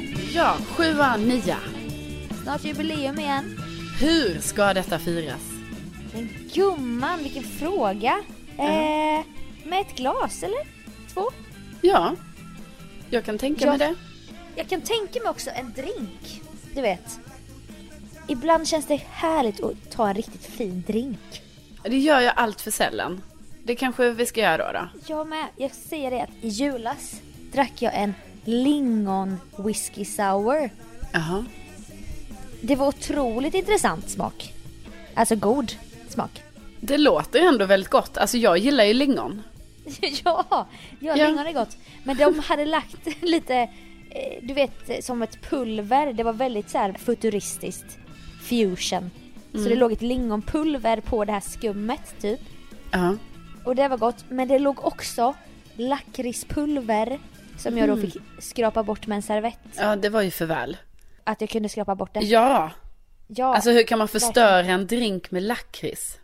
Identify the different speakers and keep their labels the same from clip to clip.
Speaker 1: 79.
Speaker 2: Ja, sjua, nia.
Speaker 1: Snart jubileum igen.
Speaker 2: Hur ska detta firas?
Speaker 1: Men gumman, vilken fråga! Eh, med ett glas eller? Två?
Speaker 2: Ja, jag kan tänka
Speaker 1: Ja.
Speaker 2: mig det.
Speaker 1: Jag kan tänka mig också en drink. Du vet. Ibland känns det härligt att ta en riktigt fin drink.
Speaker 2: Det gör jag allt för sällan. Det kanske vi ska göra då. då.
Speaker 1: Jag med. Jag säger det att i julas drack jag en lingon whisky sour.
Speaker 2: Jaha.
Speaker 1: Det var otroligt intressant smak. Alltså god smak.
Speaker 2: Det låter ändå väldigt gott. Alltså jag gillar ju lingon.
Speaker 1: ja, ja,
Speaker 2: Ja.
Speaker 1: lingon är gott. Men de hade lagt lite, eh, du vet som ett pulver. Det var väldigt så här futuristiskt. Fusion. Så
Speaker 2: Mm.
Speaker 1: det låg ett lingonpulver på det här skummet typ.
Speaker 2: Ja.
Speaker 1: Och det var gott. Men det låg också lakritspulver. Som jag då fick skrapa bort med en servett.
Speaker 2: ja, det var ju för väl.
Speaker 1: Att jag kunde skrapa bort det.
Speaker 2: Ja,
Speaker 1: Ja,
Speaker 2: alltså hur kan man förstöra en drink med lakrits?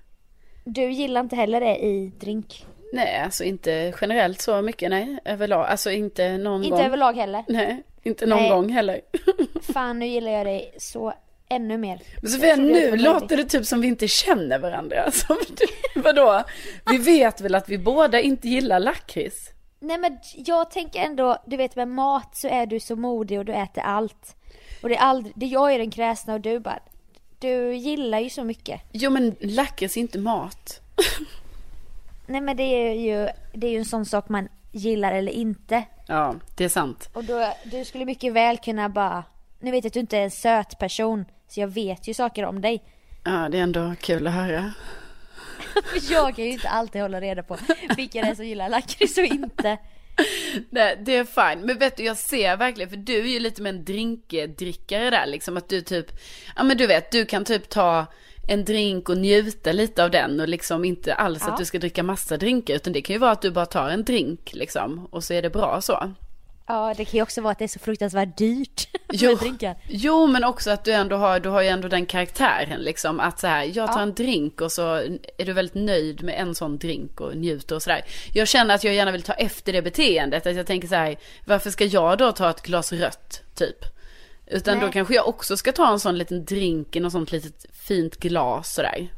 Speaker 1: Du gillar inte heller det i drink.
Speaker 2: Nej, alltså inte generellt så mycket, nej, överlag. Alltså inte någon
Speaker 1: Inte
Speaker 2: gång.
Speaker 1: överlag heller.
Speaker 2: Nej, inte någon
Speaker 1: Nej.
Speaker 2: gång heller.
Speaker 1: Fan nu gillar jag dig så ännu mer.
Speaker 2: Men Sofia, nu låter det typ som vi inte känner varandra. Alltså, vadå? Vi vet väl att vi båda inte gillar lakrits?
Speaker 1: Nej men jag tänker ändå, du vet med mat så är du så modig och du äter allt. Och det är aldrig, det jag är den kräsna och du bara, du gillar ju så mycket.
Speaker 2: Jo men lakrits är inte mat.
Speaker 1: Nej men det är ju, det är ju en sån sak man gillar eller inte.
Speaker 2: Ja, det är sant.
Speaker 1: Och då, du skulle mycket väl kunna bara, nu vet jag att du inte är en söt person, så jag vet ju saker om dig.
Speaker 2: Ja, det är ändå kul att höra.
Speaker 1: För jag kan ju inte alltid hålla reda på vilka det är som gillar lakrits och inte.
Speaker 2: Nej, det är fine. Men vet du, jag ser verkligen, för du är ju lite med en drinkdrickare där liksom. Att du typ, ja men du vet, du kan typ ta en drink och njuta lite av den och liksom inte alls
Speaker 1: Ja.
Speaker 2: att du ska dricka massa drinkar. Utan det kan ju vara att du bara tar en drink liksom. Och så är det bra så.
Speaker 1: Ja det kan ju också vara att det är så fruktansvärt dyrt
Speaker 2: Jo, jo, men också att du ändå har, du har ju ändå den karaktären liksom. Att så här, jag tar
Speaker 1: Ja.
Speaker 2: en drink och så är du väldigt nöjd med en sån drink och njuter och sådär. Jag känner att jag gärna vill ta efter det beteendet. Att jag tänker så här, varför ska jag då ta ett glas rött, typ? Utan
Speaker 1: Nej.
Speaker 2: då kanske jag också ska ta en sån liten drink i något sånt litet fint glas sådär.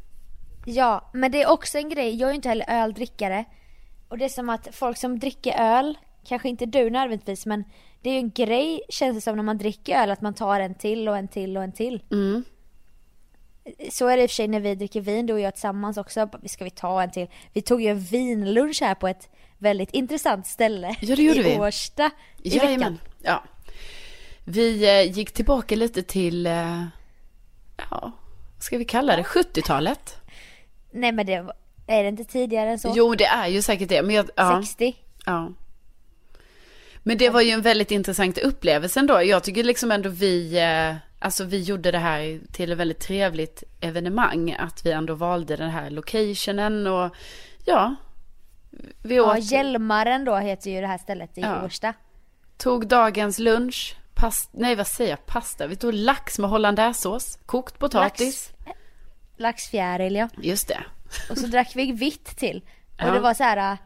Speaker 1: Ja, men det är också en grej. Jag är ju inte heller öldrickare. Och det är som att folk som dricker öl, kanske inte du nödvändigtvis, men det är ju en grej känns det som när man dricker öl att man tar en till och en till och en till.
Speaker 2: Mm.
Speaker 1: Så är det i och för sig när vi dricker vin, du och jag tillsammans också. Ska vi ta en till? Vi tog ju en vinlunch här på ett väldigt intressant ställe
Speaker 2: Ja, det gjorde
Speaker 1: i
Speaker 2: vi.
Speaker 1: Årsta i
Speaker 2: Jajamän,
Speaker 1: veckan.
Speaker 2: ja. Vi eh, gick tillbaka lite till, eh, ja, vad ska vi kalla det, 70-talet?
Speaker 1: Nej men det var- är det inte tidigare än så?
Speaker 2: Jo, det är ju säkert det. Men jag, ja,
Speaker 1: 60?
Speaker 2: ja. Men det var ju en väldigt intressant upplevelse ändå. Jag tycker liksom ändå vi, eh, alltså vi gjorde det här till ett väldigt trevligt evenemang. Att vi ändå valde den här locationen och ja. Vi
Speaker 1: Ja,
Speaker 2: åt,
Speaker 1: Hjälmaren då heter ju det här stället i
Speaker 2: Ja.
Speaker 1: Årsta.
Speaker 2: tog dagens lunch, past, nej vad säger jag, pasta. Vi tog lax med hollandaisesås, kokt potatis.
Speaker 1: Laxfjäril ja.
Speaker 2: Just det.
Speaker 1: Och så drack vi vitt till. Och
Speaker 2: Ja.
Speaker 1: det var så här äh,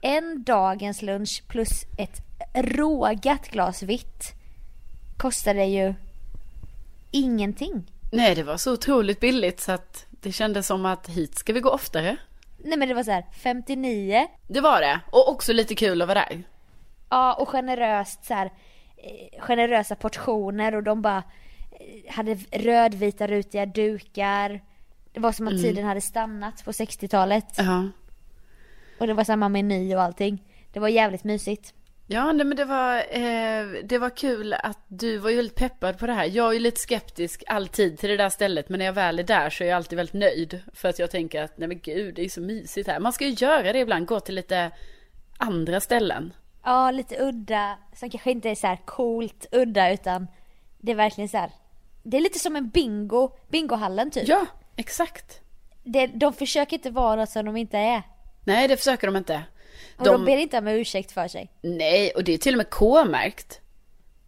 Speaker 1: en dagens lunch plus ett rågat glas vitt kostade ju ingenting.
Speaker 2: Nej, det var så otroligt billigt så att det kändes som att hit ska vi gå oftare.
Speaker 1: Nej men det var så här 59
Speaker 2: Det var det. Och också lite kul att vara där.
Speaker 1: Ja och generöst så här, eh, generösa portioner och de bara eh, hade rödvita rutiga dukar. Det var som att tiden hade stannat på 60-talet.
Speaker 2: Ja.
Speaker 1: Och det var samma meny och allting. Det var jävligt mysigt.
Speaker 2: Ja, nej, men det var, eh, det var kul att du var ju väldigt peppad på det här. Jag är ju lite skeptisk alltid till det där stället, men när jag väl är där så är jag alltid väldigt nöjd. För att jag tänker att, nej men gud, det är så mysigt här. Man ska ju göra det ibland, gå till lite andra ställen.
Speaker 1: Ja, lite udda, som kanske inte är så här coolt udda utan det är verkligen så här. Det är lite som en bingo, bingohallen typ.
Speaker 2: Ja, exakt.
Speaker 1: Det, de försöker inte vara något som de inte är.
Speaker 2: Nej, det försöker de inte.
Speaker 1: Och de, ber inte om ursäkt för sig.
Speaker 2: Nej, och det är till och med K-märkt.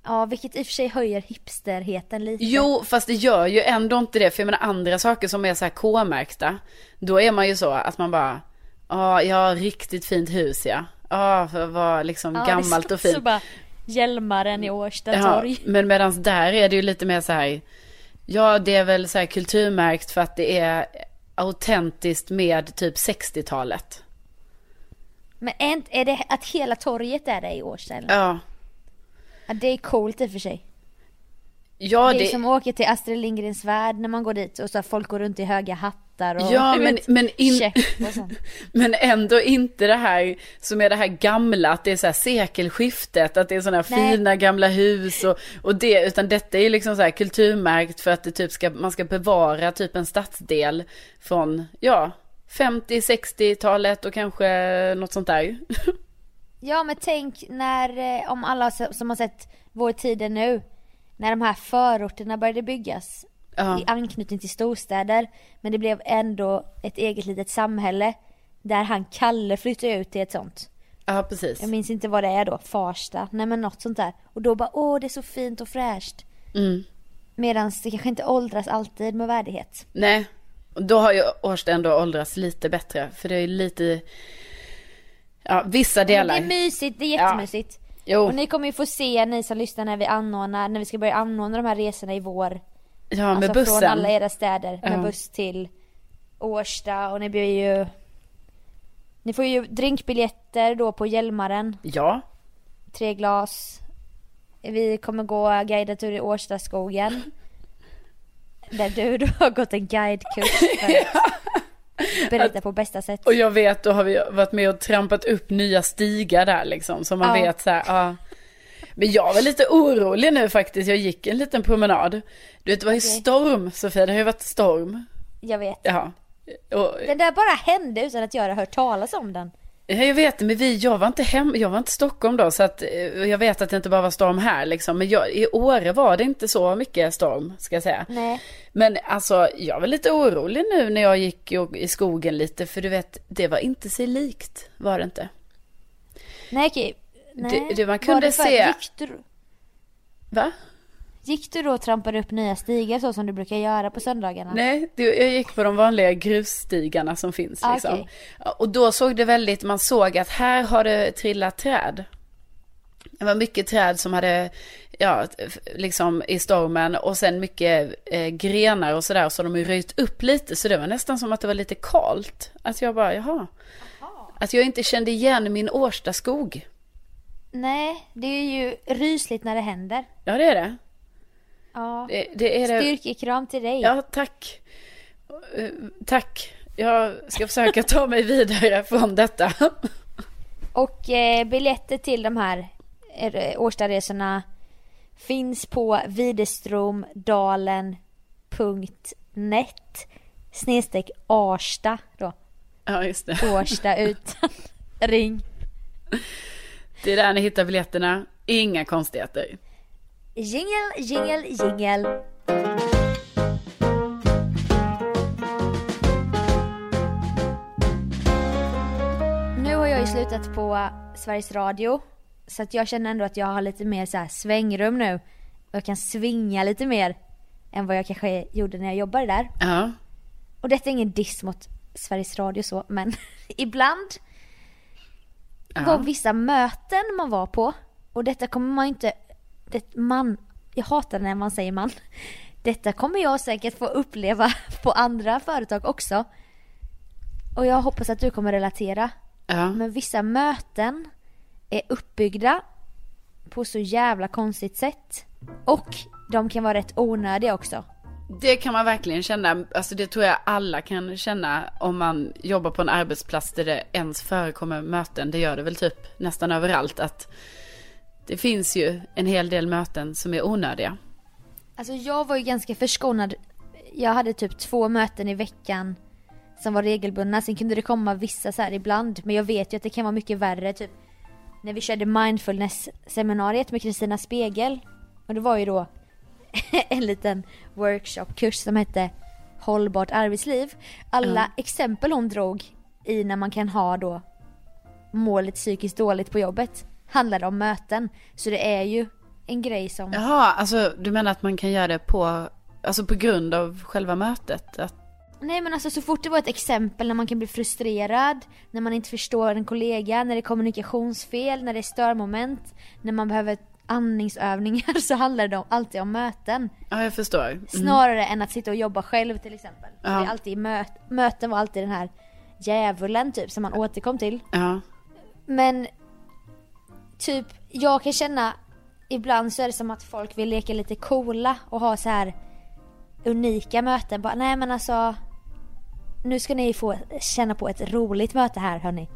Speaker 1: Ja, vilket i och för sig höjer hipsterheten lite.
Speaker 2: Jo, fast det gör ju ändå inte det. För jag menar andra saker som är så här K-märkta. Då är man ju så att man bara, ja, jag har riktigt fint hus ja. Ja, för vad liksom
Speaker 1: Ja,
Speaker 2: gammalt
Speaker 1: det
Speaker 2: och fint.
Speaker 1: bara Hjälmaren i Årsta
Speaker 2: Ja,
Speaker 1: torg.
Speaker 2: men medan där är det ju lite mer så här, ja det är väl så här kulturmärkt för att det är autentiskt med typ 60-talet.
Speaker 1: Men är, inte- är det att hela torget är det i Årsta eller?
Speaker 2: Ja,
Speaker 1: Ja, det är coolt i och för sig.
Speaker 2: ja
Speaker 1: det är
Speaker 2: det,
Speaker 1: som att åka till Astrid Lindgrens värld när man går dit och så folk går runt i höga hattar och
Speaker 2: Ja, men-
Speaker 1: vet,
Speaker 2: men in- men ändå inte det här som är det här gamla, att det är så här sekelskiftet, att det är sådana här
Speaker 1: Nej.
Speaker 2: fina gamla hus och, och det, utan detta är ju liksom så här kulturmärkt för att det typ ska, man ska bevara typ en stadsdel från, ja, 50-60-talet och kanske något sånt där.
Speaker 1: Ja men tänk när, eh, om alla som har sett Vår tid är nu, när de här förorterna började byggas
Speaker 2: Ja.
Speaker 1: i anknytning till storstäder, men det blev ändå ett eget litet samhälle där han Kalle flyttade ut till ett sånt.
Speaker 2: Ja, precis.
Speaker 1: Jag minns inte vad det är då, Farsta, nej men något sånt där. Och då bara åh det är så fint och fräscht.
Speaker 2: Mm.
Speaker 1: Medan det kanske inte åldras alltid med värdighet.
Speaker 2: Nej, då har ju Årsta ändå åldrats lite bättre. För det är ju lite, ja vissa
Speaker 1: Men
Speaker 2: delar.
Speaker 1: det är mysigt, det är jättemysigt.
Speaker 2: Jo,
Speaker 1: Och ni kommer ju få se, ni som lyssnar när vi anordnar, när vi ska börja anordna de här resorna i vår.
Speaker 2: ja med
Speaker 1: alltså
Speaker 2: bussen.
Speaker 1: från alla era städer med
Speaker 2: Ja.
Speaker 1: buss till Årsta och ni blir ju Ni får ju drinkbiljetter då på Hjälmaren,
Speaker 2: Ja,
Speaker 1: tre glas. Vi kommer gå guidad tur i Årstaskogen. Där du då har gått en guidekurs för att berätta på bästa sätt.
Speaker 2: och jag vet då har vi varit med och trampat upp nya stigar där liksom. Så man
Speaker 1: Ja.
Speaker 2: vet så här, ja. Men jag var lite orolig nu faktiskt. Jag gick en liten promenad. Du vet det var ju storm Sofia, det har ju varit storm.
Speaker 1: Jag vet.
Speaker 2: Ja. Och,
Speaker 1: Den där bara hände utan att jag hade hört talas om den.
Speaker 2: Ja, jag vet, men vi, jag var inte hem, jag var inte i Stockholm då, så att eh, jag vet att det inte bara var storm här liksom. Men jag, i Åre var det inte så mycket storm, ska jag säga.
Speaker 1: Nej.
Speaker 2: Men alltså, jag var lite orolig nu när jag gick i- skogen lite, för du vet, det var inte sig likt, var det inte.
Speaker 1: Nej okej. Nej.
Speaker 2: Det- det man
Speaker 1: Var
Speaker 2: kunde
Speaker 1: det för-
Speaker 2: se-
Speaker 1: Gick du,
Speaker 2: Va?
Speaker 1: Gick du då och trampade upp nya stigar så som du brukar göra på söndagarna?
Speaker 2: Nej, jag gick på de vanliga grusstigarna som finns
Speaker 1: Ah,
Speaker 2: liksom. Och då såg det väldigt, man såg att här har det trillat träd. Det var mycket träd som hade, ja, liksom i stormen och sen mycket eh, grenar och sådär. Så de har röjt upp lite, så det var nästan som att det var lite kalt. Att jag bara, jaha. Att jag inte kände igen min Årsta skog.
Speaker 1: Nej, det är ju rysligt när det händer.
Speaker 2: Ja, det är det.
Speaker 1: Ja.
Speaker 2: Det, det är det.
Speaker 1: Styrkekram till dig.
Speaker 2: Ja, tack. Eh, Tack. Jag ska försöka ta mig vidare från detta.
Speaker 1: Och eh, biljetter till de här eh, Årstaresorna finns på videstromdalen.net snedstreck Arsta då.
Speaker 2: Ja, just det.
Speaker 1: Årsta utan ring.
Speaker 2: Det är där ni hittar biljetterna. Inga konstigheter.
Speaker 1: Jingel, jingel, jingel. Nu har jag ju slutat på Sveriges Radio. Så att jag känner ändå att jag har lite mer så svängrum nu. Jag kan svinga lite mer än vad jag kanske gjorde när jag jobbade där.
Speaker 2: Ja.
Speaker 1: Och detta är ingen diss mot Sveriges Radio så, men ibland
Speaker 2: Ja.
Speaker 1: var vissa möten man var på och detta kommer man inte, det, man, jag hatar när man säger man. Detta kommer jag säkert få uppleva på andra företag också. Och jag hoppas att du kommer relatera.
Speaker 2: Ja.
Speaker 1: Men vissa möten är uppbyggda på så jävla konstigt sätt. Och de kan vara rätt onödiga också.
Speaker 2: Det kan man verkligen känna, alltså det tror jag alla kan känna om man jobbar på en arbetsplats där det ens förekommer möten. Det gör det väl typ nästan överallt att det finns ju en hel del möten som är onödiga.
Speaker 1: Alltså jag var ju ganska förskonad. Jag hade typ två möten i veckan som var regelbundna. Sen kunde det komma vissa så här ibland. Men jag vet ju att det kan vara mycket värre. Typ när vi körde mindfulness-seminariet med Kristina Spegel. Och det var ju då en liten workshopkurs som hette Hållbart arbetsliv. Alla exempel hon drog i när man kan ha då målet psykiskt dåligt på jobbet handlade om möten. Så det är ju en grej som...
Speaker 2: Jaha, alltså du menar att man kan göra det på, alltså på grund av själva mötet? Att,
Speaker 1: Nej men alltså så fort det var ett exempel när man kan bli frustrerad, när man inte förstår en kollega, när det är kommunikationsfel, när det är störmoment, när man behöver andningsövningar så handlar det om, alltid om möten.
Speaker 2: ja jag förstår. Mm.
Speaker 1: Snarare än att sitta och jobba själv till exempel.
Speaker 2: Ja.
Speaker 1: Det är alltid möt, möten var alltid den här djävulen typ som man återkom till.
Speaker 2: Ja.
Speaker 1: Men typ, jag kan känna ibland så är det som att folk vill leka lite coola och ha så här unika möten. Bara, nej men alltså, nu ska ni få känna på ett roligt möte här hörni.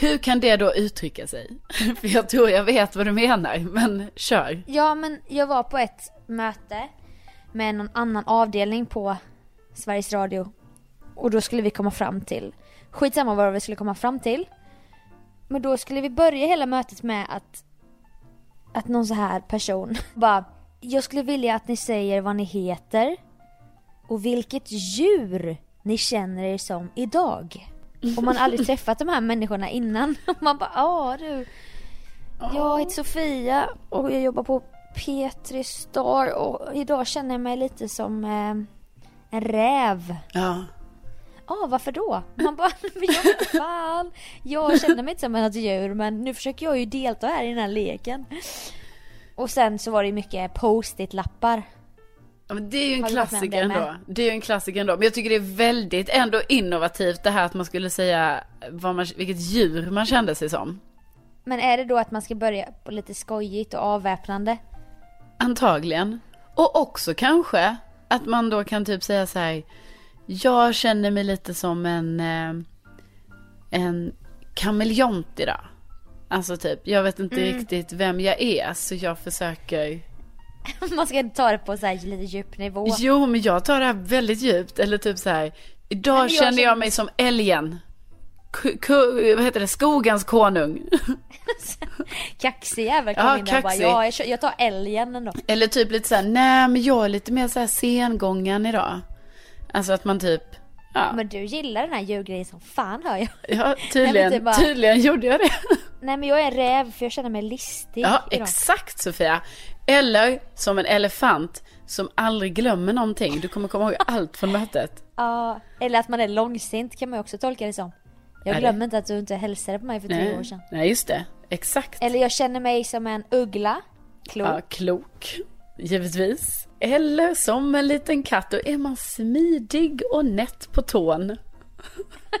Speaker 2: Hur kan det då uttrycka sig? För jag tror jag vet vad du menar, men kör.
Speaker 1: Ja men jag var på ett möte med någon annan avdelning på Sveriges Radio. Och då skulle vi komma fram till, skitsamma vad vi skulle komma fram till. Men då skulle vi börja hela mötet med att, att någon så här person bara, jag skulle vilja att ni säger vad ni heter och vilket djur ni känner er som idag. Och man aldrig träffat de här människorna innan. Man bara, ja du, jag heter Sofia och jag jobbar på P3 Star och idag känner jag mig lite som eh, en räv.
Speaker 2: Ja.
Speaker 1: Ja, varför då? Man bara, men jag fan. Jag känner mig inte som ett djur men nu försöker jag ju delta här i den här leken. Och sen så var det ju mycket post-it-lappar.
Speaker 2: Ja, men det är ju en klassiker ändå. Det är ju en klassiker ändå. Men jag tycker det är väldigt ändå innovativt det här att man skulle säga vad man, vilket djur man kände sig som.
Speaker 1: Men är det då att man ska börja på lite skojigt och avväpnande?
Speaker 2: Antagligen. Och också kanske att man då kan typ säga så här. Jag känner mig lite som en, eh, en kameleont idag. Alltså typ, jag vet inte
Speaker 1: Mm.
Speaker 2: riktigt vem jag är så jag försöker.
Speaker 1: Man ska ta det på så här lite djup nivå.
Speaker 2: Jo men jag tar det här väldigt djupt. Eller typ så här. Idag
Speaker 1: jag
Speaker 2: känner jag mig som älgen. Ku, vad heter det? Skogens konung.
Speaker 1: Kaxig jävel kom
Speaker 2: Ja,
Speaker 1: in där bara, ja jag, tar älgen ändå.
Speaker 2: Eller typ lite så här, nej men jag är lite mer så här sengången idag. Alltså att man typ, ja,
Speaker 1: Men du gillar den här djurgrejen som fan hör jag.
Speaker 2: ja tydligen,
Speaker 1: det är bara-
Speaker 2: tydligen gjorde jag det.
Speaker 1: Nej men jag är en räv för jag känner mig listig
Speaker 2: Ja, exakt Sofia. Eller som en elefant som aldrig glömmer någonting. Du kommer komma ihåg allt från mötet.
Speaker 1: Ja, eller att man är långsint kan man ju också tolka det som. Jag glömmer inte att du inte hälsade på mig för tre år
Speaker 2: Nej,
Speaker 1: sedan.
Speaker 2: nej just det. Exakt.
Speaker 1: Eller jag känner mig som en uggla. Klok.
Speaker 2: Ja, klok. Givetvis. Eller som en liten katt. Då är man smidig och nätt på tån.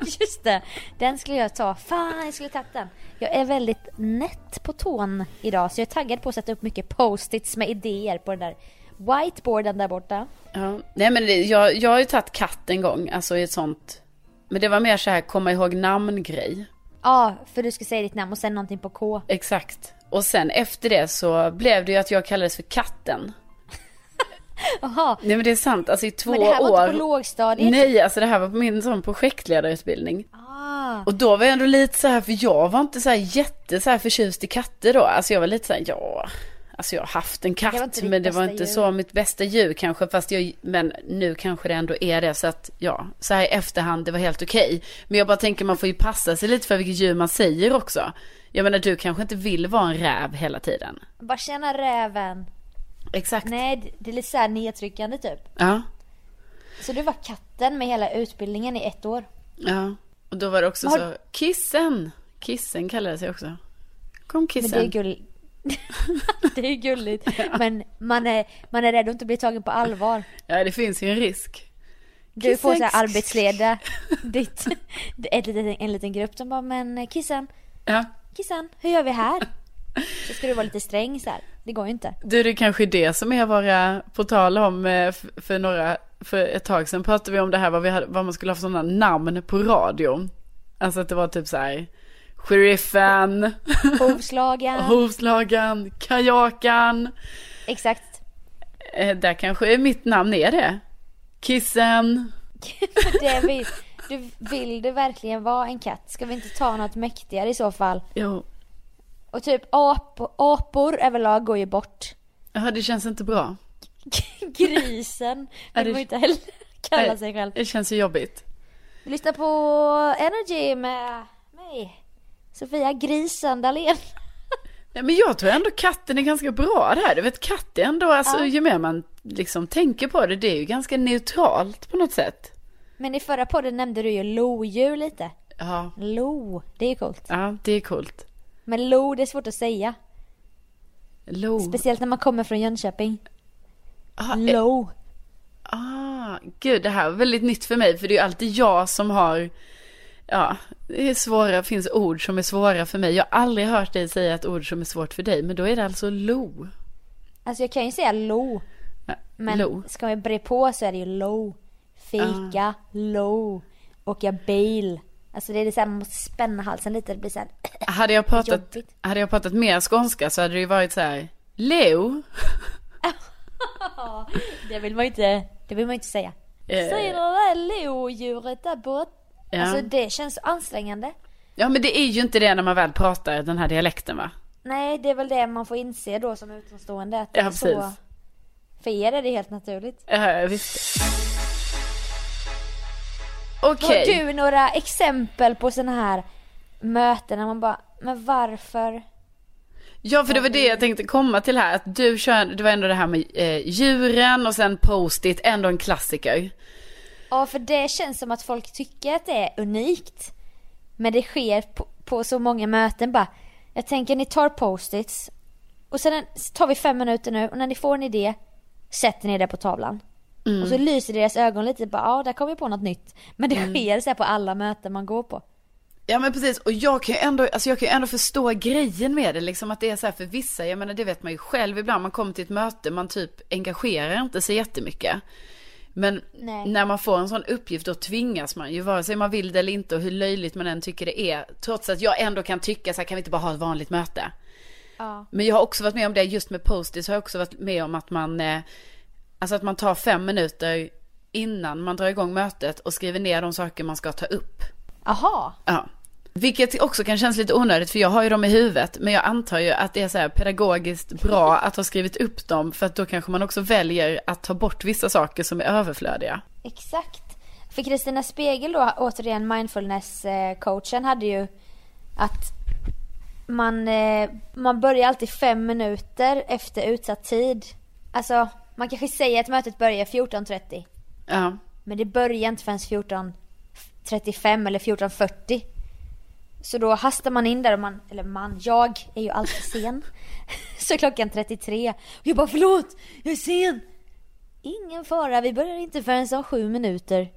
Speaker 1: Just det, den skulle jag ta. Fan, jag skulle tagit den. Jag är väldigt nätt på tån idag så jag är taggad på att sätta upp mycket post-its med idéer på den där whiteboarden där borta.
Speaker 2: Ja. Nej men det, jag, jag har ju tagit katt en gång. Alltså i ett sånt. Men det var mer så här komma ihåg namn-grej.
Speaker 1: Ja, för du ska säga ditt namn och sen någonting på K.
Speaker 2: Exakt. Och sen efter det så blev det ju att jag kallades för katten.
Speaker 1: Jaha,
Speaker 2: Nej men det är sant. Alltså i två
Speaker 1: men det här var
Speaker 2: år.
Speaker 1: inte på lågstadiet?
Speaker 2: Nej, alltså det här var på min sån projektledarutbildning.
Speaker 1: Ah.
Speaker 2: Och då var jag ändå lite så här, för jag var inte så här jätte så här förtjust i katter då. Alltså jag var lite så här, ja, alltså jag har haft en
Speaker 1: Det
Speaker 2: katt,
Speaker 1: ditt
Speaker 2: men det var inte
Speaker 1: djur.
Speaker 2: så mitt bästa djur kanske, fast jag, men nu kanske det ändå är det, så att ja, så här i efterhand, det var helt okej. Men jag bara tänker, man får ju passa sig lite för vilket djur man säger också. Jag menar, du kanske inte vill vara en räv hela tiden.
Speaker 1: Bara känna räven.
Speaker 2: Exakt.
Speaker 1: Nej, det- är lite såhär nedtryckande typ.
Speaker 2: Ja,
Speaker 1: Så du var katten med hela utbildningen i ett år.
Speaker 2: ja. Och då var det också
Speaker 1: Har-
Speaker 2: så, kissen, kissen kallades jag också. Kom
Speaker 1: Men
Speaker 2: kissen.
Speaker 1: det är gull... det är gulligt. Men man är, man är rädd att inte bli tagen på allvar.
Speaker 2: Ja, det finns ju en risk.
Speaker 1: Du får
Speaker 2: Kissen.
Speaker 1: såhär arbetsleda ditt, ett litet, en liten grupp som bara, men Kissen,
Speaker 2: Ja.
Speaker 1: Kissen, hur gör vi här? Så ska du vara lite sträng så här. Det går ju inte.
Speaker 2: Du, det är kanske är det som är våra, på tal om, eh, för några, för ett tag sedan pratade vi om det här, vad, vi hade, vad man skulle ha för sådana namn på radion. Alltså att det var typ så här, sheriffen,
Speaker 1: Hovslagen.
Speaker 2: hovslagan, kajakan.
Speaker 1: Exakt.
Speaker 2: Eh, där kanske mitt namn är det. Kissen.
Speaker 1: Det vill, du, vill du verkligen vara en katt? Ska vi inte ta något mäktigare i så fall?
Speaker 2: Jo,
Speaker 1: Och typ ap, apor överlag går ju bort.
Speaker 2: ja, det känns inte bra.
Speaker 1: Grisen vill
Speaker 2: det-
Speaker 1: man inte heller kalla
Speaker 2: Nej,
Speaker 1: sig själv.
Speaker 2: Det känns ju jobbigt.
Speaker 1: Vi lyssnar på Energy med mig, Sofia Grisen Dahlén.
Speaker 2: Ja, men jag tror ändå katten är ganska bra där. Du vet katt är ändå, alltså
Speaker 1: Ja.
Speaker 2: ju mer man liksom tänker på det, det är ju ganska neutralt på något sätt.
Speaker 1: Men i förra podden nämnde du ju lodjur lite.
Speaker 2: Ja,
Speaker 1: Lo, det är ju coolt.
Speaker 2: ja det är coolt.
Speaker 1: Men lo, det är svårt att säga.
Speaker 2: Lo.
Speaker 1: Speciellt när man kommer från Jönköping.
Speaker 2: Ah, eh,
Speaker 1: Lo.
Speaker 2: ah, gud det här var väldigt nytt för mig för det är ju alltid jag som har, ja, det är svåra, finns ord som är svåra för mig. Jag har aldrig hört dig säga ett ord som är svårt för dig, men då är det alltså lo.
Speaker 1: Alltså jag kan ju säga lo.
Speaker 2: Ja,
Speaker 1: Men
Speaker 2: lo.
Speaker 1: ska vi bre på så är det ju lo. Fika, lo. Åka bil. Alltså det är så här, man måste spänna halsen lite. Det blir så här.
Speaker 2: Hade jag pratat,
Speaker 1: Jobbigt.
Speaker 2: hade jag pratat mer skånska så hade det ju varit så här, Leo.
Speaker 1: Det vill man ju inte, det vill man inte säga.
Speaker 2: Eh.
Speaker 1: Säg det där lodjuret där borta.
Speaker 2: Ja.
Speaker 1: Alltså det känns ansträngande.
Speaker 2: Ja men det är ju inte det när man väl pratar den här dialekten va?
Speaker 1: Nej, det är väl det man får inse då som utomstående. Att
Speaker 2: Ja,
Speaker 1: är så,
Speaker 2: precis.
Speaker 1: för er är det helt naturligt.
Speaker 2: Ja, visst.
Speaker 1: Har
Speaker 2: Okej.
Speaker 1: du några exempel på sådana här möten när man bara, men varför?
Speaker 2: Ja, för det var det jag tänkte komma till här. Att du kör, det var ändå det här med eh, djuren och sen post-it, ändå en klassiker.
Speaker 1: Ja, för det känns som att folk tycker att det är unikt. Men det sker på, på så många möten bara. Jag tänker ni tar post-its och sen tar vi fem minuter nu och när ni får en idé sätter ni det på tavlan. Och så lyser deras ögon lite bara, ja där kom vi på något nytt. Men det sker så här på alla möten man går på.
Speaker 2: Ja men precis, och jag kan ju ändå, alltså jag kan ändå förstå grejen med det liksom att det är så här för vissa, jag menar det vet man ju själv ibland, man kommer till ett möte, man typ engagerar inte sig jättemycket. Men
Speaker 1: Nej.
Speaker 2: när man får en sån uppgift då tvingas man ju, vare sig man vill det eller inte och hur löjligt man än tycker det är, trots att jag ändå kan tycka så här, kan vi inte bara ha ett vanligt möte?
Speaker 1: Ja.
Speaker 2: Men jag har också varit med om det, just med post har jag också varit med om att man, eh, alltså att man tar fem minuter innan man drar igång mötet och skriver ner de saker man ska ta upp.
Speaker 1: Aha.
Speaker 2: Ja. Vilket också kan kännas lite onödigt för jag har ju dem i huvudet. Men jag antar ju att det är så här pedagogiskt bra att ha skrivit upp dem. För att då kanske man också väljer att ta bort vissa saker som är överflödiga.
Speaker 1: Exakt. För Kristina Spegel då, återigen mindfulness-coachen, hade ju att man, eh, man börjar alltid fem minuter efter utsatt tid. Alltså, man kanske säger att mötet börjar 14.30.
Speaker 2: Ja.
Speaker 1: Men det börjar inte förrän 14.35 eller 14.40. Så då hastar man in där och man, eller man, jag är ju alltid sen. Så klockan 33. Och jag bara förlåt, jag är sen. Ingen fara, vi börjar inte förrän om sju minuter.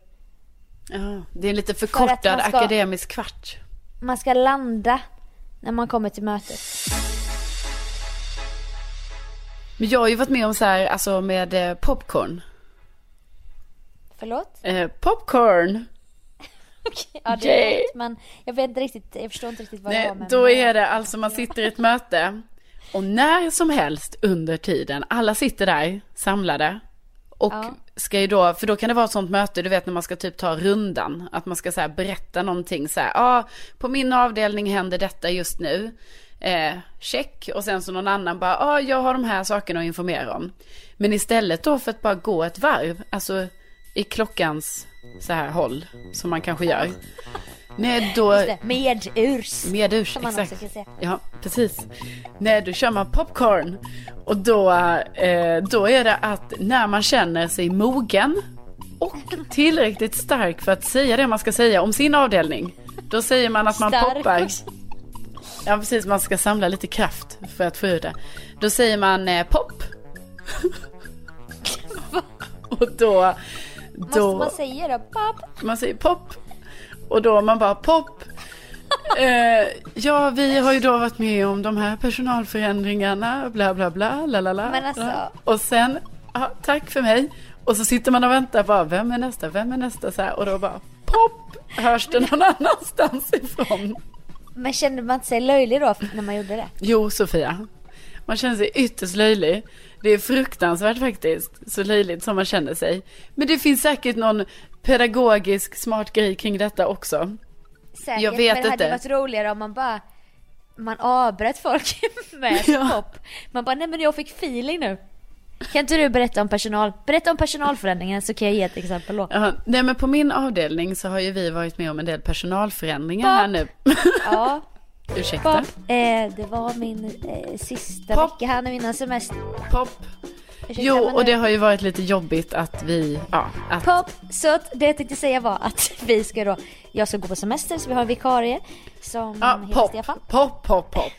Speaker 2: ja. Det är en lite
Speaker 1: För
Speaker 2: förkortad
Speaker 1: man ska-
Speaker 2: akademisk kvart.
Speaker 1: Man ska landa när man kommer till mötet.
Speaker 2: Men jag har ju varit med om så här, alltså med eh, popcorn.
Speaker 1: Förlåt?
Speaker 2: Eh, popcorn!
Speaker 1: Okej, ja det är rätt, men jag vet inte riktigt, jag förstår inte riktigt vad det
Speaker 2: Nej,
Speaker 1: var med
Speaker 2: då är det alltså man sitter i ett möte och när som helst under tiden, alla sitter där samlade och
Speaker 1: Ja.
Speaker 2: ska ju då, för då kan det vara ett sånt möte, du vet när man ska typ ta rundan, att man ska så berätta någonting så här, ja, ah, på min avdelning händer detta just nu, eh, check, och sen så någon annan bara, ja, ah, jag har de här sakerna att informera om. Men istället då för att bara gå ett varv, alltså i klockans så här håll, som man kanske gör. Nej, då...
Speaker 1: Det.
Speaker 2: Medurs,
Speaker 1: Som man också
Speaker 2: exakt. Ja, precis. Nej, då kör man popcorn. Och då, eh, då är det att när man känner sig mogen och tillräckligt stark för att säga det man ska säga om sin avdelning. Då säger man att man
Speaker 1: Stark
Speaker 2: poppar. Ja, precis. Man ska samla lite kraft för att få ut det. Då säger man eh, pop. och då...
Speaker 1: Måste
Speaker 2: då
Speaker 1: man säga då? Pop.
Speaker 2: man säger pop. Och då man bara pop. Eh, ja, vi har ju då varit med om de här personalförändringarna, bla bla bla, la la la.
Speaker 1: Men alltså-
Speaker 2: Och sen, ja, tack för mig. Och så sitter man och väntar bara, vem är nästa, vem är nästa så här. Och då bara pop, hörs det någon annanstans ifrån.
Speaker 1: Men kände man sig löjlig då när man gjorde det?
Speaker 2: Jo, Sofia. Man känner sig ytterst löjlig. Det är fruktansvärt faktiskt, så löjligt som man känner sig. Men det finns säkert någon pedagogisk smart grej kring detta också.
Speaker 1: Säkert,
Speaker 2: Jag vet
Speaker 1: men det hade
Speaker 2: inte.
Speaker 1: varit roligare om man bara man avbröt folk med
Speaker 2: Ja.
Speaker 1: pop. Man bara, nej men jag fick feeling nu. Kan inte du berätta om personal, berätta om personalförändringen så kan jag ge ett exempel då.
Speaker 2: Jaha, nej men på min avdelning så har ju vi varit med om en del personalförändringar
Speaker 1: Pop.
Speaker 2: här nu.
Speaker 1: Ja,
Speaker 2: Ursäkta?
Speaker 1: pop. Eh, det var min eh, sista
Speaker 2: Pop.
Speaker 1: vecka här nu innan semester.
Speaker 2: Pop.
Speaker 1: Ursäkta,
Speaker 2: Jo, och det har ju varit lite jobbigt att vi, ja, att,
Speaker 1: Pop, så att det jag tänkte säga var att vi ska då, jag ska gå på semester så vi har en vikarie som
Speaker 2: ja,
Speaker 1: heter
Speaker 2: pop,
Speaker 1: Stefan.
Speaker 2: pop, pop, pop.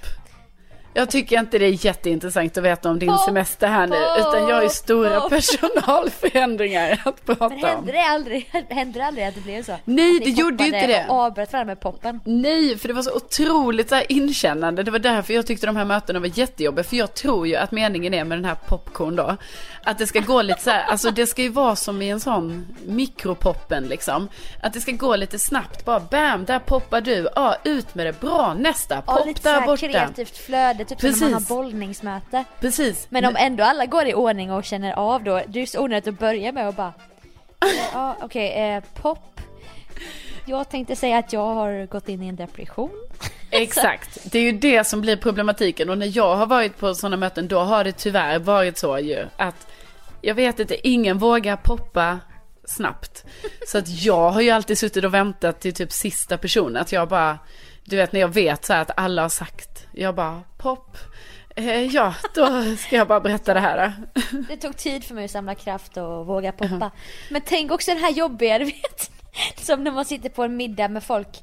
Speaker 2: Jag tycker inte det är jätteintressant att veta om din
Speaker 1: Pop,
Speaker 2: semester här nu, utan jag har ju stora
Speaker 1: pop.
Speaker 2: personalförändringar att prata
Speaker 1: Men
Speaker 2: om.
Speaker 1: hände det aldrig, hände det aldrig att det blev så?
Speaker 2: Nej, det gjorde ju inte det.
Speaker 1: Och avbröt varandra med poppen.
Speaker 2: Nej, för det var så otroligt så inkännande. Det var därför jag tyckte de här mötena var jättejobbiga. För jag tror ju att meningen är med den här popcorn då. Att det ska gå lite så här, alltså det ska ju vara som i en sån mikropoppen liksom. Att det ska gå lite snabbt, bara bam, där poppar du. Ja, ut med det, bra, nästa,
Speaker 1: Ja,
Speaker 2: pop
Speaker 1: lite
Speaker 2: där borta.
Speaker 1: kreativt flöde, typ som när man
Speaker 2: Precis.
Speaker 1: har bollningsmöte.
Speaker 2: Precis.
Speaker 1: Men om ändå alla går i ordning och känner av då, det är så onödigt att börja med och bara Ja okej, eh, pop Jag tänkte säga att jag har gått in i en depression
Speaker 2: Exakt, det är ju det som blir problematiken. Och när jag har varit på sådana möten, då har det tyvärr varit så ju att jag vet inte, ingen vågar poppa snabbt. Så att jag har ju alltid suttit och väntat till typ sista personen. Att jag bara, du vet när jag vet så här att alla har sagt, jag bara pop. Eh, ja, då ska jag bara berätta det här.
Speaker 1: Det tog tid för mig att samla kraft och våga poppa. Men tänk också den här jobbiga, du vet. Som när man sitter på en middag med folk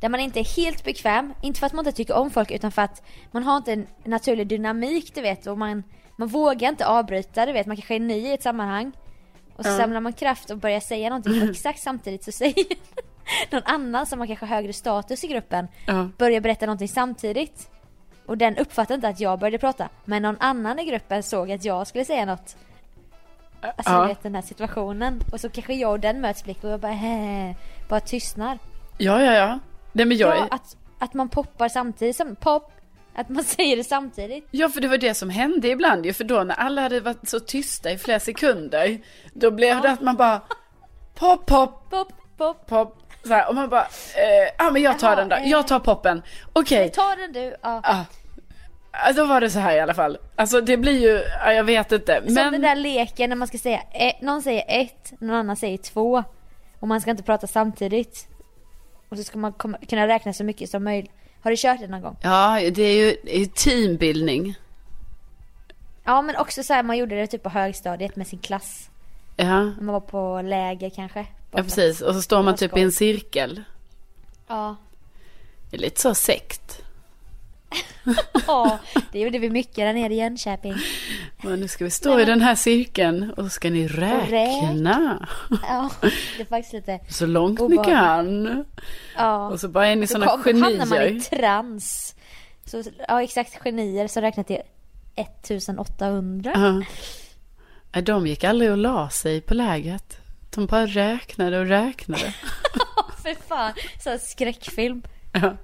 Speaker 1: Där man inte är helt bekväm, inte för att man inte tycker om folk utan för att Man har inte en naturlig dynamik du vet. Och man Man vågar inte avbryta du vet, man kanske är ny i ett sammanhang. Och så samlar man kraft och börjar säga någonting och exakt samtidigt så säger någon annan som har kanske högre status i gruppen
Speaker 2: Ja.
Speaker 1: Börjar berätta någonting samtidigt och den uppfattade inte att jag började prata Men någon annan i gruppen såg att jag skulle säga något Alltså
Speaker 2: Ja.
Speaker 1: vet den här situationen Och så kanske jag och den möts blick och jag bara Hä, Bara tystnar
Speaker 2: Ja, ja, ja. Nej men jag
Speaker 1: Ja att, att man poppar samtidigt som pop Att man säger det samtidigt
Speaker 2: Ja, för det var det som hände ibland ju. För då när alla hade varit så tysta i flera sekunder, då blev det att man bara pop, pop,
Speaker 1: Pop, pop
Speaker 2: pop. Så här, och man bara, eh, ja men jag tar
Speaker 1: Jaha,
Speaker 2: den då.
Speaker 1: eh.
Speaker 2: Jag tar poppen. Okej,
Speaker 1: Ta den du, ja
Speaker 2: ja. Ja, Då var det så här i alla fall. Alltså det blir ju, ja, jag vet inte.
Speaker 1: Som
Speaker 2: Men,
Speaker 1: den där leken när man ska säga ett, Någon säger ett, någon annan säger två Och man ska inte prata samtidigt Och så ska man komma, kunna räkna så mycket som möjligt Har du kört det någon gång?
Speaker 2: ja det är ju det är teambildning.
Speaker 1: Ja men också så här, man gjorde det typ på högstadiet med sin klass
Speaker 2: Ja,
Speaker 1: man var på läger kanske
Speaker 2: ja precis. Och så står man typ i en cirkel.
Speaker 1: Ja
Speaker 2: Det är lite så sekt.
Speaker 1: Ja, det gjorde vi mycket där nere i Jönköping.
Speaker 2: Men nu ska vi stå i den här cirkeln och så ska ni räkna.
Speaker 1: Ja, det är faktiskt lite...
Speaker 2: Så långt ni
Speaker 1: Obehagligt.
Speaker 2: kan.
Speaker 1: Ja.
Speaker 2: Och så bara är ni
Speaker 1: Så
Speaker 2: sådana
Speaker 1: kom, hamnar man i
Speaker 2: genier.
Speaker 1: trans. Så, ja, exakt genier som räknar till 1800.
Speaker 2: Ja. De gick aldrig och la sig på lägret. De bara räknade och räknade.
Speaker 1: För fan, så här skräckfilm.
Speaker 2: Ja.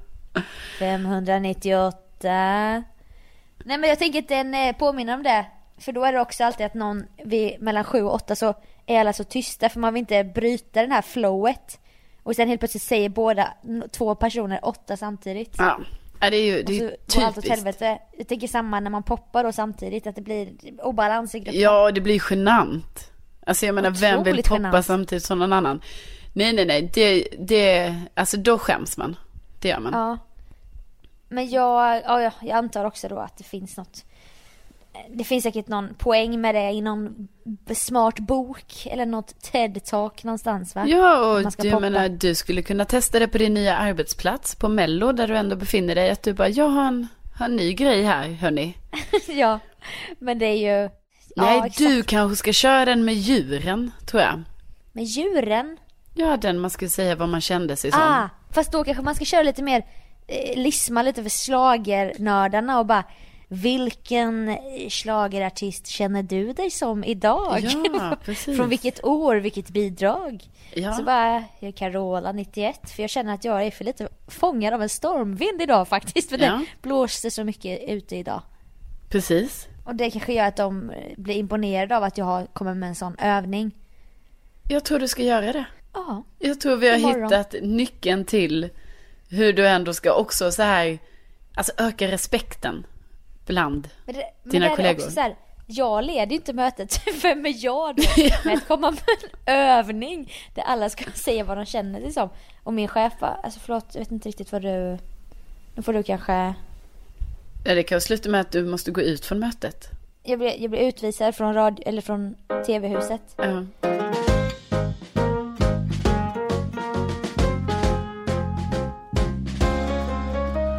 Speaker 1: 598. Nej men jag tänker att den eh, påminner om det. För då är det också alltid att någon vid mellan sju och åtta så är alla så tysta för man vill inte bryta den här flowet. Och sen helt plötsligt säger båda, två personer åtta samtidigt.
Speaker 2: Ja, ja det är ju, det är ju
Speaker 1: går allt åt
Speaker 2: typiskt.
Speaker 1: helvete. Jag tänker samma när man poppar då samtidigt, att det blir obalans i gruppen.
Speaker 2: Ja, det blir genant. Alltså jag menar, vem vill
Speaker 1: Otroligt
Speaker 2: poppa
Speaker 1: genant.
Speaker 2: samtidigt som någon annan? Nej, nej, nej, det, det, alltså då skäms man. Det gör man.
Speaker 1: Ja. Men jag, ja, ja, jag antar också då att det finns något det finns säkert någon poäng med det i någon smart bok eller något TED-talk någonstans va?
Speaker 2: Ja, och du menar, du skulle kunna testa det på din nya arbetsplats på Mello, där du ändå befinner dig. Att du bara, jag har en, har en ny grej här, hörni.
Speaker 1: ja, men det är ju...
Speaker 2: Nej,
Speaker 1: ja,
Speaker 2: du kanske ska köra den med djuren, tror jag.
Speaker 1: Med djuren?
Speaker 2: Ja, den man skulle säga vad man kände sig som.
Speaker 1: Ah, fast då kanske man ska köra lite mer, eh, lisma lite för schlagernördarna och bara vilken eh, schlagerartist känner du dig som idag?
Speaker 2: Ja.
Speaker 1: Från vilket år, vilket bidrag?
Speaker 2: Ja.
Speaker 1: Så bara, jag är Carola 91, för jag känner att jag är för lite fångad av en stormvind idag faktiskt. För
Speaker 2: Ja.
Speaker 1: det blåste så mycket ute idag.
Speaker 2: Precis.
Speaker 1: Och det kanske gör att de eh, blir imponerade av att jag har kommit med en sån övning.
Speaker 2: Jag tror du ska göra det.
Speaker 1: Ja,
Speaker 2: Jag tror vi har
Speaker 1: Imorgon.
Speaker 2: hittat nyckeln till hur du ändå ska också så här, alltså öka respekten bland
Speaker 1: Men det, men
Speaker 2: Dina
Speaker 1: det är
Speaker 2: kollegor.
Speaker 1: Också så här, jag leder ju inte mötet, vem är jag då? Med att komma med en övning där alla ska säga vad de känner sig som. Och min chef bara, alltså förlåt, jag vet inte riktigt vad du... Nu får du kanske...
Speaker 2: Det kan sluta med att du måste gå ut från mötet.
Speaker 1: Jag blir, jag blir utvisad från radio, eller från tv-huset.
Speaker 2: Ja.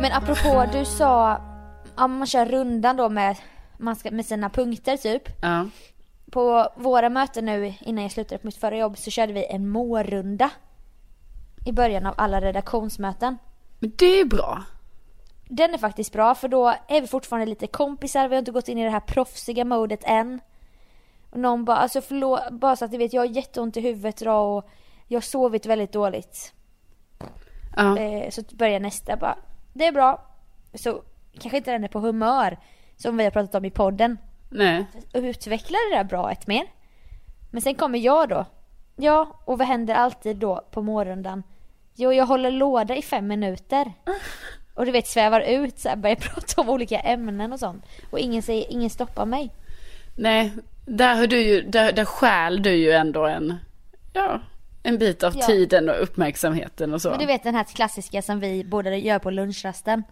Speaker 1: Men apropå, du sa, ja man kör rundan då med, man ska, med sina punkter typ.
Speaker 2: ja.
Speaker 1: På våra möten nu innan jag slutade på mitt förra jobb så körde vi en mårrunda. I början av alla redaktionsmöten.
Speaker 2: Men det är bra.
Speaker 1: Den är faktiskt bra för då är vi fortfarande lite kompisar, vi har inte gått in i det här proffsiga modet än. Och någon bara, alltså förlåt, bara så att du vet, jag har jätteont i huvudet idag och jag har sovit väldigt dåligt.
Speaker 2: Ja.
Speaker 1: Eh, så börjar nästa bara, det är bra. Så kanske inte den är på humör, som vi har pratat om i podden.
Speaker 2: Nej.
Speaker 1: Utveckla det där bra ett mer. Men sen kommer jag då. Ja, och vad händer alltid då på morgondagen? Jo, jag håller låda i fem minuter. Och du vet svävar ut så här, börjar prata om olika ämnen och sånt. Och ingen säger, ingen stoppar mig.
Speaker 2: Nej, där har du ju, där, där stjäl du ju ändå en, ja, en bit av
Speaker 1: Ja.
Speaker 2: tiden och uppmärksamheten och så.
Speaker 1: Men du vet den här klassiska som vi båda gör på lunchrasten.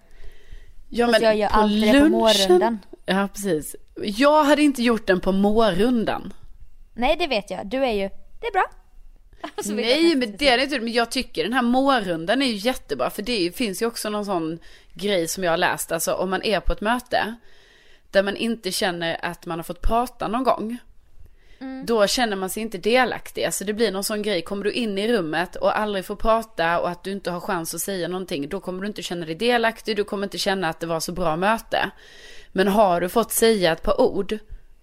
Speaker 2: ja,
Speaker 1: fast jag gör alltid det på morgondagen.
Speaker 2: Ja, precis. Jag hade inte gjort den på morgondagen.
Speaker 1: Nej, det vet jag. Du är ju, det är bra. Så vill jag
Speaker 2: Nej, men det är det inte. Men jag tycker den här morgondagen är ju jättebra. För det finns ju också någon sån grej som jag har läst. Alltså om man är på ett möte där man inte känner att man har fått prata någon gång. Då känner man sig inte delaktig. Alltså det blir någon sån grej. Kommer du in i rummet och aldrig får prata och att du inte har chans att säga någonting. Då kommer du inte känna dig delaktig. Du kommer inte känna att det var så bra möte. Men har du fått säga ett par ord.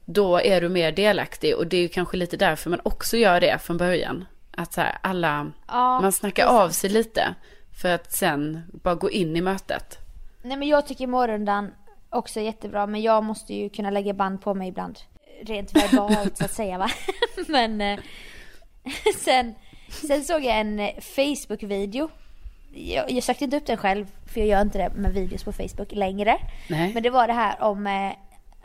Speaker 2: Då är du mer delaktig. Och det är ju kanske lite därför man också gör det från början. Att så här, alla,
Speaker 1: Ja,
Speaker 2: man snackar av sig lite. För att sen bara gå in i mötet.
Speaker 1: Nej men jag tycker morgondagen också är jättebra men jag måste ju kunna lägga band på mig ibland. Rent verbalt så att säga va. men eh, sen, sen såg jag en eh, Facebook-video. Jag, jag sökte inte upp den själv för jag gör inte det med videos på Facebook längre.
Speaker 2: Nej.
Speaker 1: Men det var det här om eh,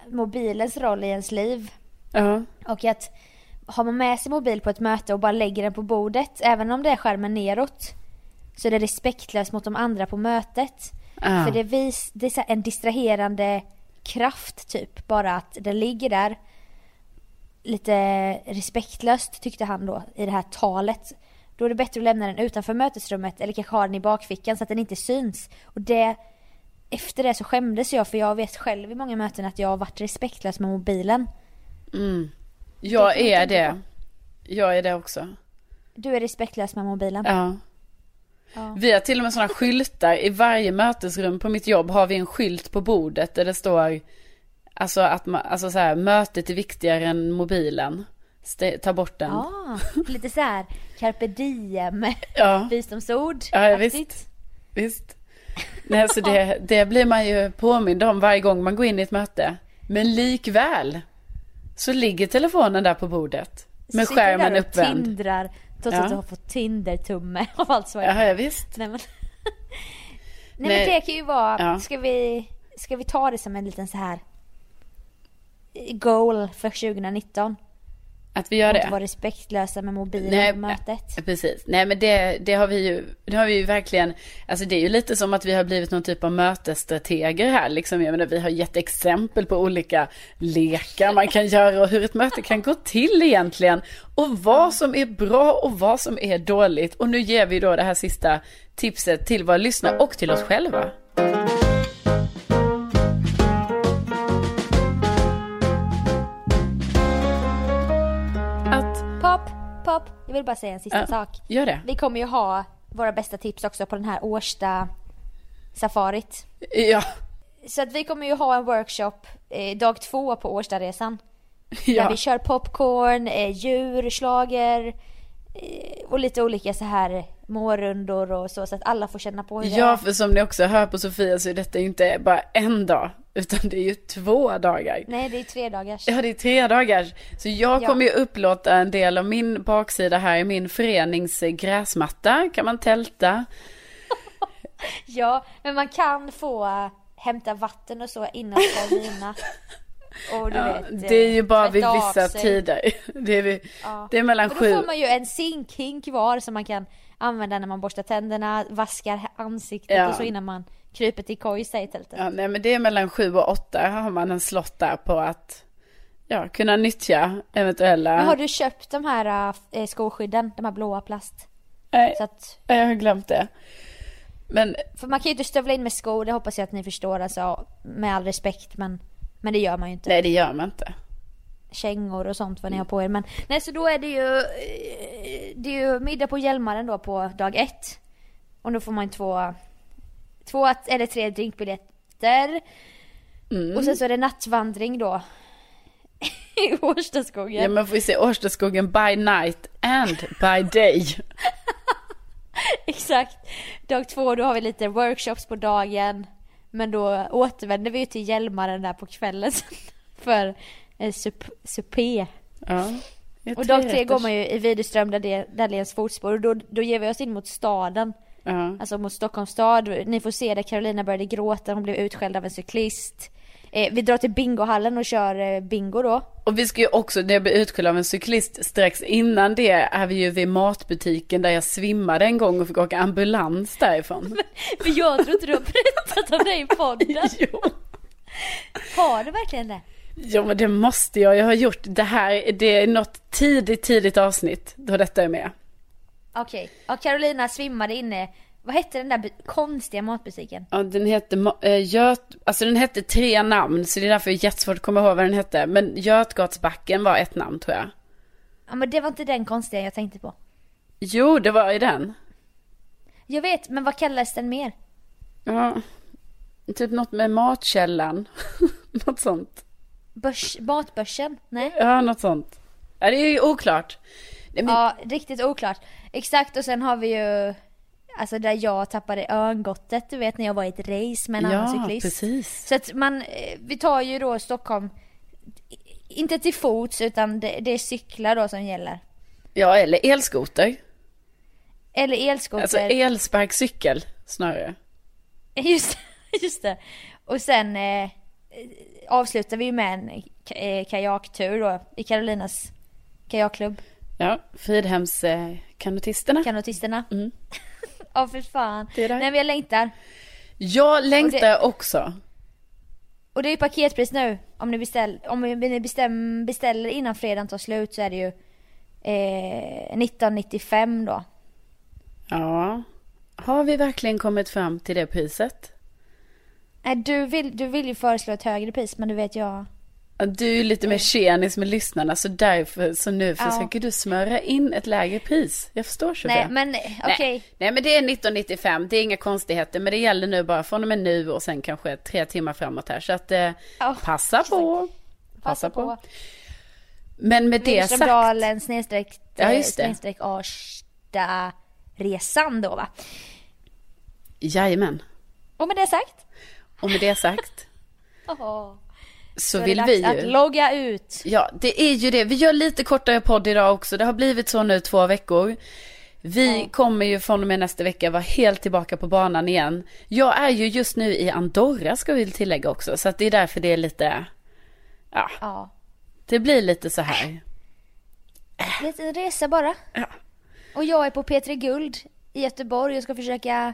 Speaker 1: mobilens roll i ens liv.
Speaker 2: Ja.
Speaker 1: Och att har man med sig mobil på ett möte och bara lägger den på bordet, även om det är skärmen neråt, så är det respektlöst mot de andra på mötet.
Speaker 2: Ja.
Speaker 1: För det, vis, det är en distraherande kraft typ, bara att den ligger där. Lite respektlöst tyckte han då i det här talet. Då är det bättre att lämna den utanför mötesrummet eller kanske ha den i bakfickan så att den inte syns. Och det, efter det så skämdes jag för jag vet själv i många möten att jag har varit respektlös med mobilen. Kan jag
Speaker 2: är det. Jag är det också.
Speaker 1: Du är respektlös med mobilen.
Speaker 2: Ja. Vi har till och med sådana skyltar i varje mötesrum på mitt jobb har vi en skylt på bordet där det står Alltså att man, alltså så här, mötet är viktigare än mobilen. Ta bort den.
Speaker 1: Ah, lite så här carpe diem,
Speaker 2: Ja.
Speaker 1: visdomsord.
Speaker 2: Ja, ja, visst. Visst. Nej, så det, det blir man ju påmind om varje gång man går in i ett möte. Men likväl Så ligger telefonen där på bordet. Med
Speaker 1: Sitter
Speaker 2: skärmen
Speaker 1: där och
Speaker 2: uppvänd.
Speaker 1: tindrar, trots
Speaker 2: Ja.
Speaker 1: att du har fått Tinder-tumme av allt vad jag
Speaker 2: Ja, visst.
Speaker 1: Nej men. Nej,
Speaker 2: Nej.
Speaker 1: men det kan ju vara,
Speaker 2: Ja.
Speaker 1: ska vi, ska vi ta det som en liten så här goal för 2019?
Speaker 2: Att vi gör
Speaker 1: Inte
Speaker 2: det.
Speaker 1: vara respektlösa med mobilen
Speaker 2: Nej,
Speaker 1: på mötet.
Speaker 2: Precis. Nej men det, det har vi ju, det har vi ju verkligen, alltså det är ju lite som att vi har blivit någon typ av mötesstrateger här liksom. Jag menar vi har gett exempel på olika lekar man kan göra och hur ett möte kan gå till egentligen. Och vad som är bra och vad som är dåligt. Och nu ger vi då det här sista tipset till våra lyssnare och till oss själva.
Speaker 1: Vill bara säga en sista
Speaker 2: Ja.
Speaker 1: sak.
Speaker 2: gör det.
Speaker 1: Vi kommer ju ha våra bästa tips också på den här Årsta safarit.
Speaker 2: Ja,
Speaker 1: Så att vi kommer ju ha en workshop eh, dag två på Årstaresan. Där
Speaker 2: ja.
Speaker 1: vi kör popcorn, eh, djur, schlager eh, och lite olika så här mårundor och så, så att alla får känna på hur det
Speaker 2: Ja, för som ni också hör på Sofia så är detta ju inte bara en dag, utan det är ju två dagar.
Speaker 1: Nej, det är tre dagars.
Speaker 2: Ja, det är tre dagar. Så jag
Speaker 1: Ja.
Speaker 2: kommer ju upplåta en del av min baksida här i min förenings eh, gräsmatta. Kan man tälta.
Speaker 1: Ja, men man kan få hämta vatten och så innan Karolina. Och du
Speaker 2: Ja,
Speaker 1: vet,
Speaker 2: det är ju
Speaker 1: eh,
Speaker 2: bara vid
Speaker 1: tvätta av
Speaker 2: vissa tider. Det är, vid,
Speaker 1: Ja.
Speaker 2: det är mellan
Speaker 1: Och då
Speaker 2: sju.
Speaker 1: får man ju en zinkhink var som man kan använda när man borstar tänderna, vaskar ansiktet
Speaker 2: Ja.
Speaker 1: och så innan man kryper till kojsa i tältet.
Speaker 2: Ja, nej, men det är mellan sju och åtta har man en slott där på att ja, kunna nyttja eventuella...
Speaker 1: Men har du köpt de här äh, skoskydden, de här blåa plast?
Speaker 2: Nej,
Speaker 1: att,
Speaker 2: jag har glömt det. Men
Speaker 1: för man kan ju inte stövla in med skor, det hoppas jag att ni förstår alltså, med all respekt men, men det gör man ju inte.
Speaker 2: nej, det gör man inte.
Speaker 1: Kängor och sånt vad ni har på er. Men nej så då är det ju, eh, det är ju middag på Hjälmaren då på dag ett. Och då får man två, två eller tre drinkbiljetter.
Speaker 2: Mm.
Speaker 1: Och sen så är det nattvandring då. I Årstaskogen.
Speaker 2: Ja, men får vi se Årstaskogen by night and by day.
Speaker 1: Exakt. Dag två då har vi lite workshops på dagen. Men då återvänder vi ju till Hjälmaren där på kvällen för sup, supé.
Speaker 2: Ja.
Speaker 1: Och dag tre går man ju i Widerström där ens fotspår och då, då ger vi oss in mot staden.
Speaker 2: Ja.
Speaker 1: Alltså mot Stockholms stad. Ni får se där Carolina började gråta, hon blev utskälld av en cyklist. Eh, vi drar till bingohallen och kör eh, bingo då.
Speaker 2: Och vi ska ju också, när jag blev utskälld av en cyklist strax innan det är vi ju vid matbutiken där jag svimmade en gång och fick åka ambulans därifrån.
Speaker 1: För jag tror inte du har berättat om det i podden.
Speaker 2: jo.
Speaker 1: Har du verkligen det?
Speaker 2: Jo, men det måste jag. Jag har gjort det här. Det är något tidigt, tidigt avsnitt då detta är med.
Speaker 1: Okej. Ja, Carolina svimmade inne. Vad hette den där konstiga matbutiken?
Speaker 2: Ja, den hette eh, Göt, alltså den hette tre namn så det är därför det är jättesvårt att komma ihåg vad den hette. Men Götgatsbacken var ett namn tror jag.
Speaker 1: Ja men det var inte den konstiga jag tänkte på.
Speaker 2: Jo, det var i den.
Speaker 1: Jag vet, men vad kallades den mer?
Speaker 2: Ja, typ något med matkällan. något sånt.
Speaker 1: Börs, matbörsen? Nej?
Speaker 2: Ja, något sånt. Ja, det är ju oklart. Men,
Speaker 1: Ja, riktigt oklart. Exakt och sen har vi ju Alltså där jag tappade örngottet, du vet när jag var i ett race med en annan
Speaker 2: ja
Speaker 1: cyklist.
Speaker 2: precis.
Speaker 1: Så att man, eh, vi tar ju då Stockholm, inte till fots utan det, det är cyklar då som gäller.
Speaker 2: Ja, eller elskoter.
Speaker 1: Eller elskoter.
Speaker 2: Alltså elsparkcykel snarare.
Speaker 1: Just, just det. Och sen eh, avslutar vi ju med en eh, kajaktur då i Carolinas kajakklubb.
Speaker 2: Ja, Fridhems eh, kanotisterna.
Speaker 1: Kanotisterna.
Speaker 2: Mm.
Speaker 1: Ja för fan.
Speaker 2: Det.
Speaker 1: Nej men jag längtar.
Speaker 2: Jag längtar
Speaker 1: Och det-
Speaker 2: också.
Speaker 1: Och det är ju paketpris nu. Om ni, beställ, om ni bestäm, beställer innan fredagen tar slut så är det ju eh, 1995 då.
Speaker 2: Ja. Har vi verkligen kommit fram till det priset?
Speaker 1: Nej, du, vill, du vill ju föreslå ett högre pris men du vet jag.
Speaker 2: Ja, Du är lite mer tjenis med lyssnarna så därför så nu
Speaker 1: Ja.
Speaker 2: försöker du smöra in ett lägre pris. Jag förstår så
Speaker 1: Nej
Speaker 2: det.
Speaker 1: men okej.
Speaker 2: Nej. Nej men det är 1995, det är inga konstigheter men det gäller nu bara från och med nu och sen kanske tre timmar framåt här så att eh,
Speaker 1: Ja,
Speaker 2: passa på.
Speaker 1: Passa på.
Speaker 2: Men med det sagt.
Speaker 1: Widerströmdalen snedstreck,
Speaker 2: Ja, just det.
Speaker 1: snedstreck Arsta resan då va.
Speaker 2: Jajamän.
Speaker 1: Och med det sagt.
Speaker 2: Och med det sagt.
Speaker 1: Åh.
Speaker 2: så,
Speaker 1: det
Speaker 2: vill vi ju.
Speaker 1: att logga ut.
Speaker 2: Ja, det är ju det. Vi gör lite kortare podd idag också. Det har blivit så nu två veckor. Vi kommer ju från och med nästa vecka vara helt tillbaka på banan igen. Jag är ju just nu i Andorra ska vi tillägga också. Så att det är därför det är lite, ja,
Speaker 1: Ja.
Speaker 2: det blir lite så här.
Speaker 1: Lite resa bara.
Speaker 2: Ja.
Speaker 1: Och jag är på P3 Guld i Göteborg och ska försöka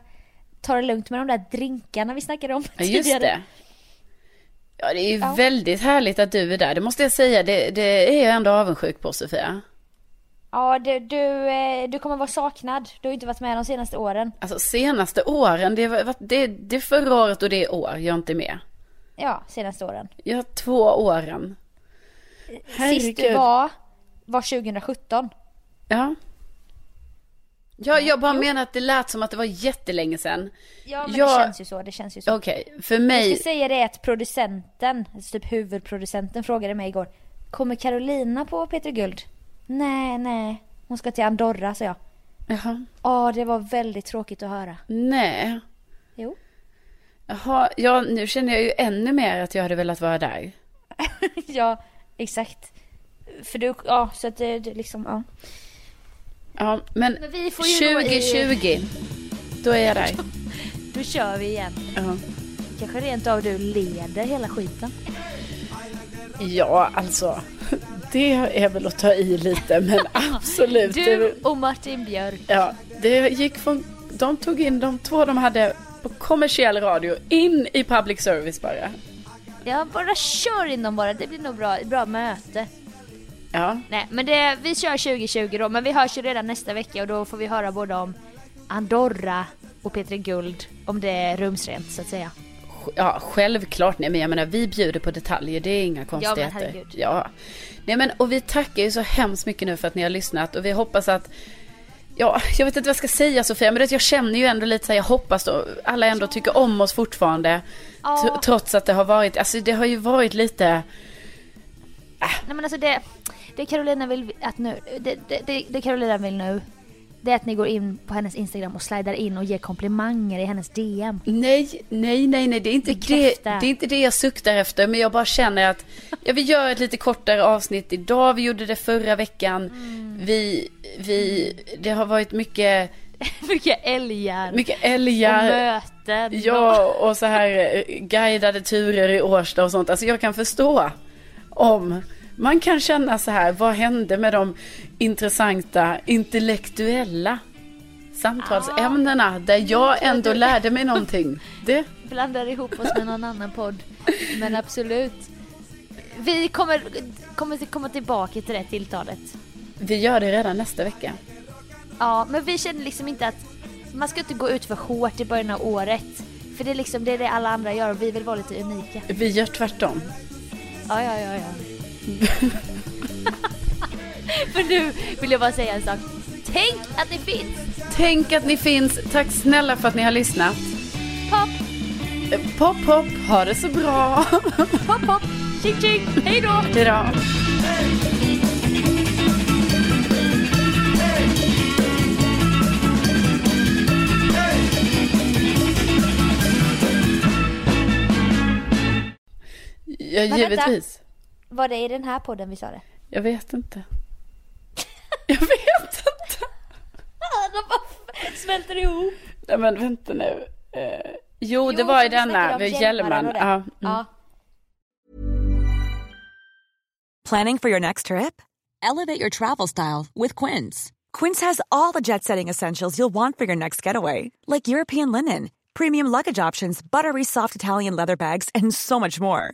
Speaker 1: ta det lugnt med de där drinkarna vi snackade om
Speaker 2: Ja, just
Speaker 1: tidigare.
Speaker 2: det. Ja, det är ju
Speaker 1: Ja.
Speaker 2: väldigt härligt att du är där. Det måste jag säga. Det, det är jag ändå avundsjuk på Sofia.
Speaker 1: Ja, du, du, eh, du kommer vara saknad. Du har inte varit med de senaste åren.
Speaker 2: Alltså senaste åren, det, var, det, det är förra året och det är år jag är inte med.
Speaker 1: Ja, senaste åren.
Speaker 2: Jag har två åren.
Speaker 1: Sist du
Speaker 2: Herregud.
Speaker 1: var, var 2017.
Speaker 2: Ja. Ja, jag bara menar att det lät som att det var jättelänge sedan.
Speaker 1: Ja, men
Speaker 2: Jag-
Speaker 1: det känns ju så. Det känns ju så.
Speaker 2: Okej, för
Speaker 1: Jag
Speaker 2: mig,
Speaker 1: ska säga det att producenten, alltså typ huvudproducenten frågade mig igår. Kommer Carolina på Peter Guld? Nej, nej. Hon ska till Andorra, sa jag.
Speaker 2: jaha,
Speaker 1: Ja, det var väldigt tråkigt att höra.
Speaker 2: nej.
Speaker 1: Jo.
Speaker 2: Jaha, ja, nu känner jag ju ännu mer att jag hade velat vara där.
Speaker 1: ja, exakt. För du, ja, så att det liksom, ja.
Speaker 2: Ja, men,
Speaker 1: Men vi får ju då i-
Speaker 2: 2020, då är jag där.
Speaker 1: Då kör vi igen.
Speaker 2: Ja.
Speaker 1: Kanske rent av du leder hela skiten.
Speaker 2: Ja, alltså. Det är väl att ta i lite, men absolut.
Speaker 1: Du och Martin Björk.
Speaker 2: Ja, det gick från, de tog in de två de hade på kommersiell radio in i public service bara.
Speaker 1: Ja, bara kör in dem bara. Det blir nog bra, bra möte.
Speaker 2: Ja,
Speaker 1: Nej, men det, vi kör 2020 då. Men vi hörs ju redan nästa vecka och då får vi höra både om Andorra och P3 Guld. Om det är rumsrent så att säga.
Speaker 2: ja självklart. Nej, men jag menar, vi bjuder på detaljer. Det är inga konstigheter.
Speaker 1: herregud.
Speaker 2: Ja. Nej, men och vi tackar ju så hemskt mycket nu för att ni har lyssnat och vi hoppas att Ja, jag vet inte vad jag ska säga Sofia, men det, jag känner ju ändå lite så här, jag hoppas då alla ändå tycker om oss fortfarande.
Speaker 1: Ja.
Speaker 2: Tr- Trots att det har varit, alltså det har ju varit lite,
Speaker 1: Nej men alltså det, det Carolina vill att nu, det, det, det, det Carolina vill nu. Det är att ni går in på hennes Instagram och slidar in och ger komplimanger i hennes DM.
Speaker 2: Nej, nej, nej, nej, det är inte det,
Speaker 1: Bekräfta.
Speaker 2: det är inte det jag suktar efter. Men jag bara känner att ja, vi gör ett lite kortare avsnitt idag. Vi gjorde det förra veckan.
Speaker 1: Mm.
Speaker 2: Vi, vi, det har varit mycket,
Speaker 1: Mycket älgar.
Speaker 2: mycket
Speaker 1: och
Speaker 2: älgar.
Speaker 1: möten.
Speaker 2: Ja, och så här eh, guidade turer i Årsta och sånt. Alltså jag kan förstå om man kan känna så här, vad hände med de intressanta intellektuella samtalsämnena där jag ändå lärde mig någonting. Det,
Speaker 1: blandar ihop oss med någon annan podd. Men absolut. Vi kommer, kommer komma tillbaka till det tilltalet.
Speaker 2: vi gör det redan nästa vecka.
Speaker 1: Ja, men vi känner liksom inte att man ska inte gå ut för hårt i början av året. För det är liksom det, är det alla andra gör och vi vill vara lite unika.
Speaker 2: Vi gör tvärtom.
Speaker 1: Ja, ja, ja, ja. men nu vill jag bara säga en sak. Tänk att det finns!
Speaker 2: Tänk att ni finns. Tack snälla för att ni har lyssnat.
Speaker 1: Pop,
Speaker 2: Pop, pop, ha det så bra.
Speaker 1: pop, pop! Tjing, tjing! Hej då!
Speaker 2: Hejdå. Ja,
Speaker 1: vänta.
Speaker 2: givetvis.
Speaker 1: Var det i den här podden vi sa det?
Speaker 2: Jag vet inte. Jag vet inte.
Speaker 1: De bara smälter ihop.
Speaker 2: Nej men vänta nu. Eh, jo, det
Speaker 1: Jo,
Speaker 2: var i denna, vid
Speaker 1: Hjälmaren
Speaker 2: Hjälman.
Speaker 1: det.
Speaker 2: Ja, mm.
Speaker 1: Ja.
Speaker 3: Planning for your next trip? Elevate your travel style with Quince. Quince has all the jet setting essentials you'll want for your next getaway, like European linen, premium luggage options, buttery soft Italian leather bags, and so much more.